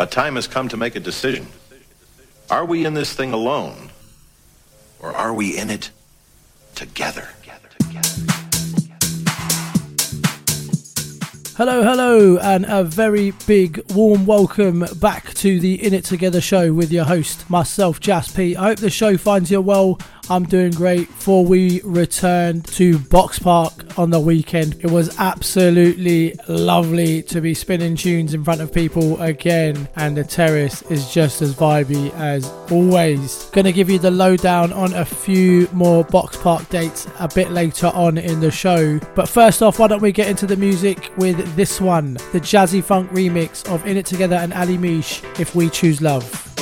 A time has come to make a decision. Are we in this thing alone? Or are we in it together? Hello, hello, and a very big warm welcome back to the In It Together show with your host, myself, Jas P. I hope the show finds you well I'm doing great. Before we returned to Boxpark on the weekend, it was absolutely lovely to be spinning tunes in front of people again, and the terrace is just as vibey as always. Gonna give you the lowdown on a few more Boxpark dates a bit later on in the show. But first off, why don't we get into the music with this one the Jazzy Funk remix of In It Together and Ali Mish, If We Choose Love.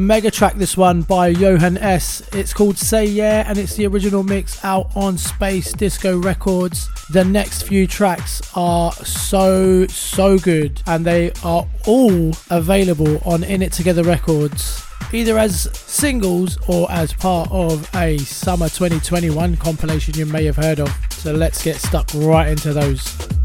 Mega track, this one by Johan S. It's called Say Yeah, and it's the original mix out on Space Disco Records. The next few tracks are so, so good, and they are all available on In It Together Records either as singles or as part of a summer 2021 compilation you may have heard of. So let's get stuck right into those.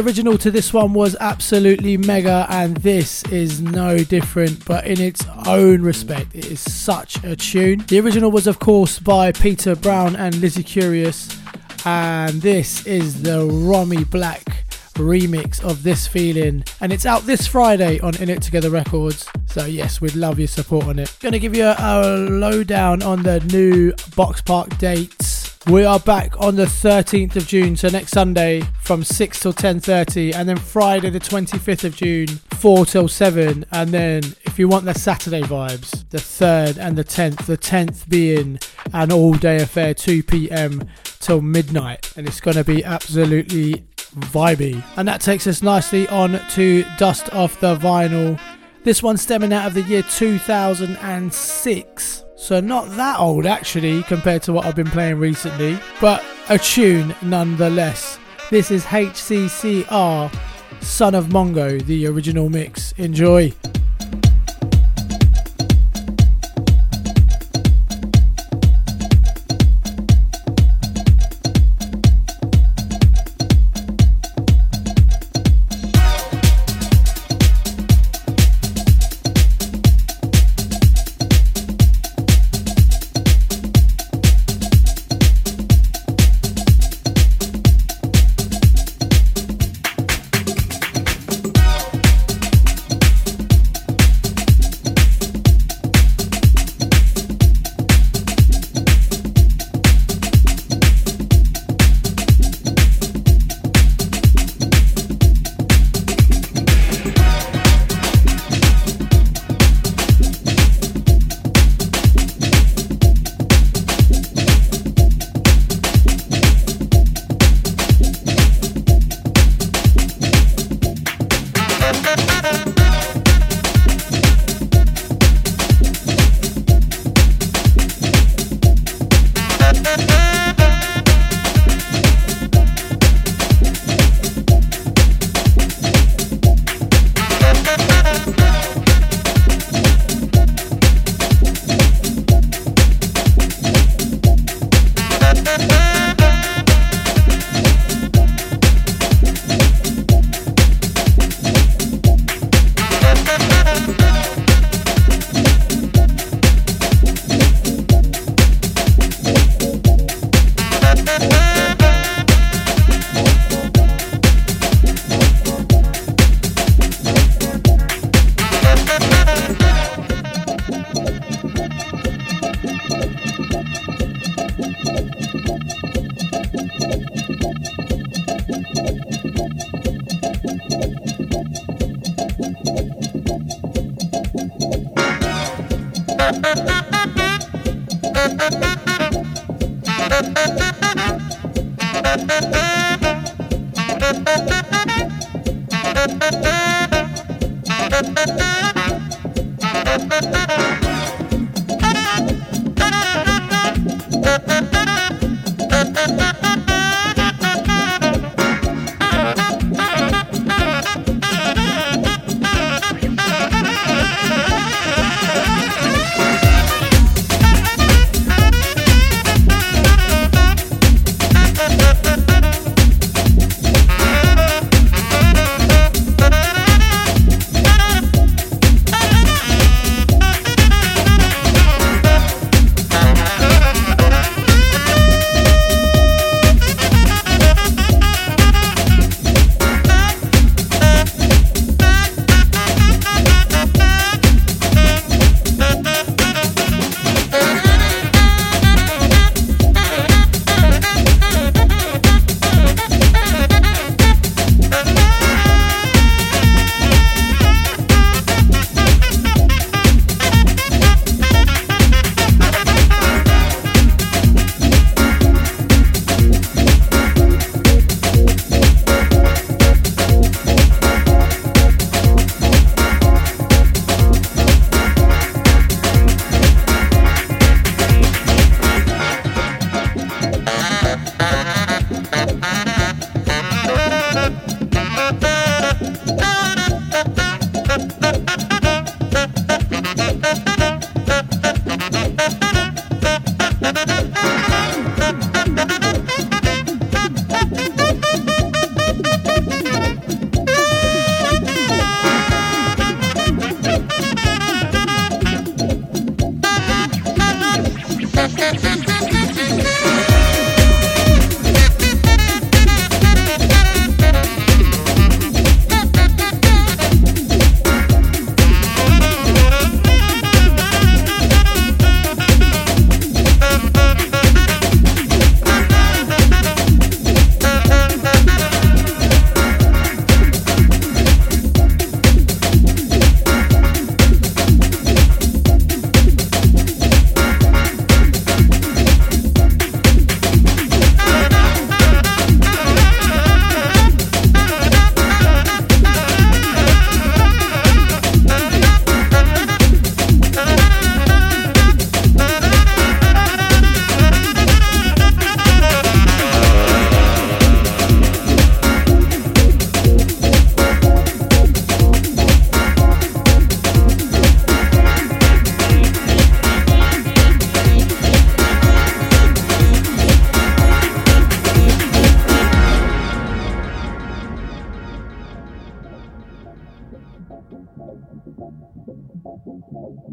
Original to this one was absolutely mega, and this is no different, but in its own respect, it is such a tune. The original was, of course, by Peter Brown and Lizzie Curious, and this is the Romy Black remix of this feeling and it's out this friday on in it together records so yes we'd love your support on it gonna give you a, a lowdown on the new Boxpark dates we are back on the 13th of June, so next Sunday from 6 till 10:30 and then Friday the 25th of June 4 till 7 and then if you want the Saturday vibes, the 3rd and the 10th, the 10th being an all-day affair 2 p.m. till midnight and it's going to be absolutely vibey. And that takes us nicely on to Dust Off the Vinyl. This one stemming out of the year 2006. So not that old actually compared to what I've been playing recently, but a tune nonetheless. This is HCCR, Son of Mongo, the original mix. Enjoy.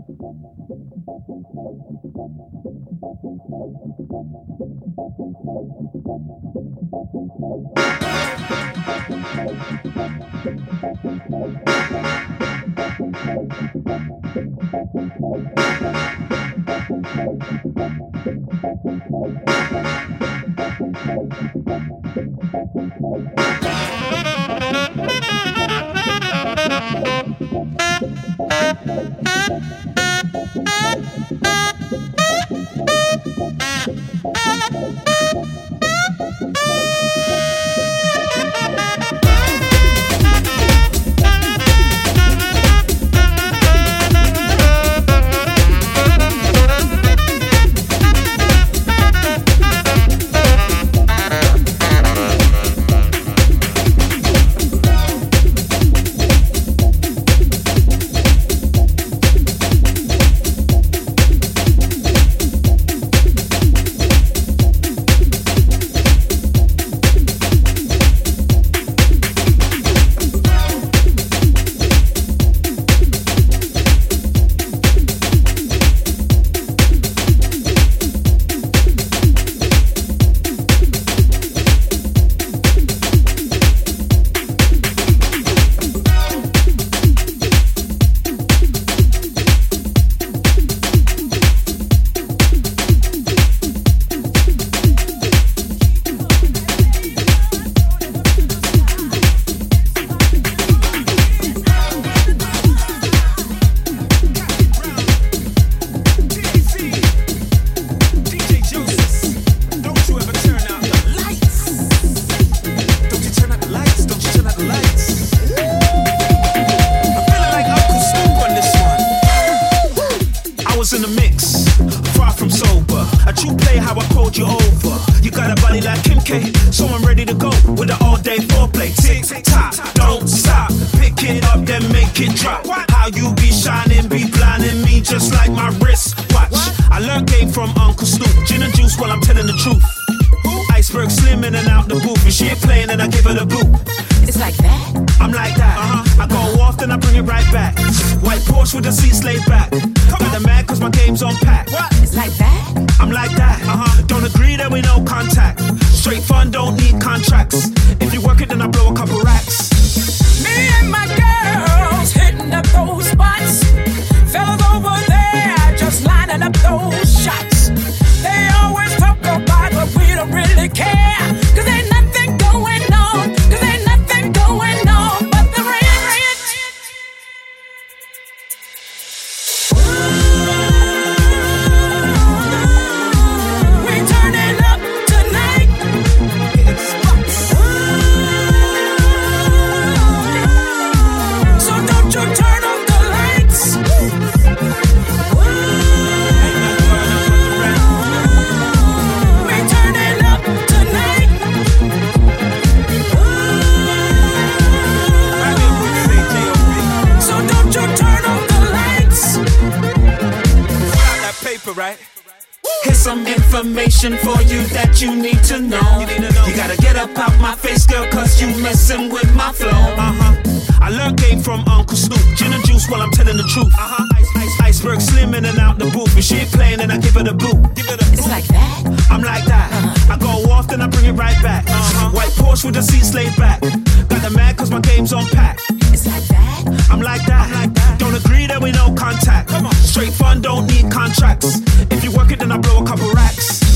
Uh-huh. I the truth. Uh-huh. Ice, ice, ice Iceberg slim in and out the booth. If she playing, then I give her the boot. Give her the It's like that. I'm like that. Uh-huh. I go off, then I bring it right back. Uh-huh. White Porsche with the seats laid back. Got the mad cause my game's on pack. It's like that. I'm like that. I'm like that. Don't agree that we no contact. Come on. Straight fun, don't need contracts. If you work it, then I blow a couple racks.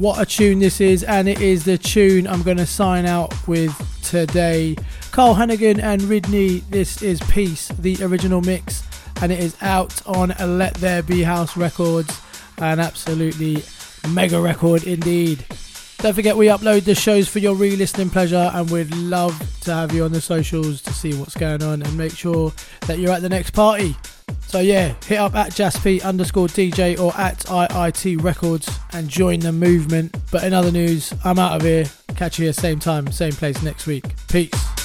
What a tune this is, and it is the tune I'm going to sign out with today. Carl Hanaghan and Ridney, this is Peace, the original mix, and it is out on Let There Be House Records, an absolutely mega record indeed. Don't forget we upload the shows for your re-listening pleasure and we'd love to have you on the socials to see what's going on and make sure that you're at the next party. So yeah, hit up at jasp underscore DJ or at IIT Records and join the movement. But in other news, I'm out of here. Catch you here same time, same place next week. Peace.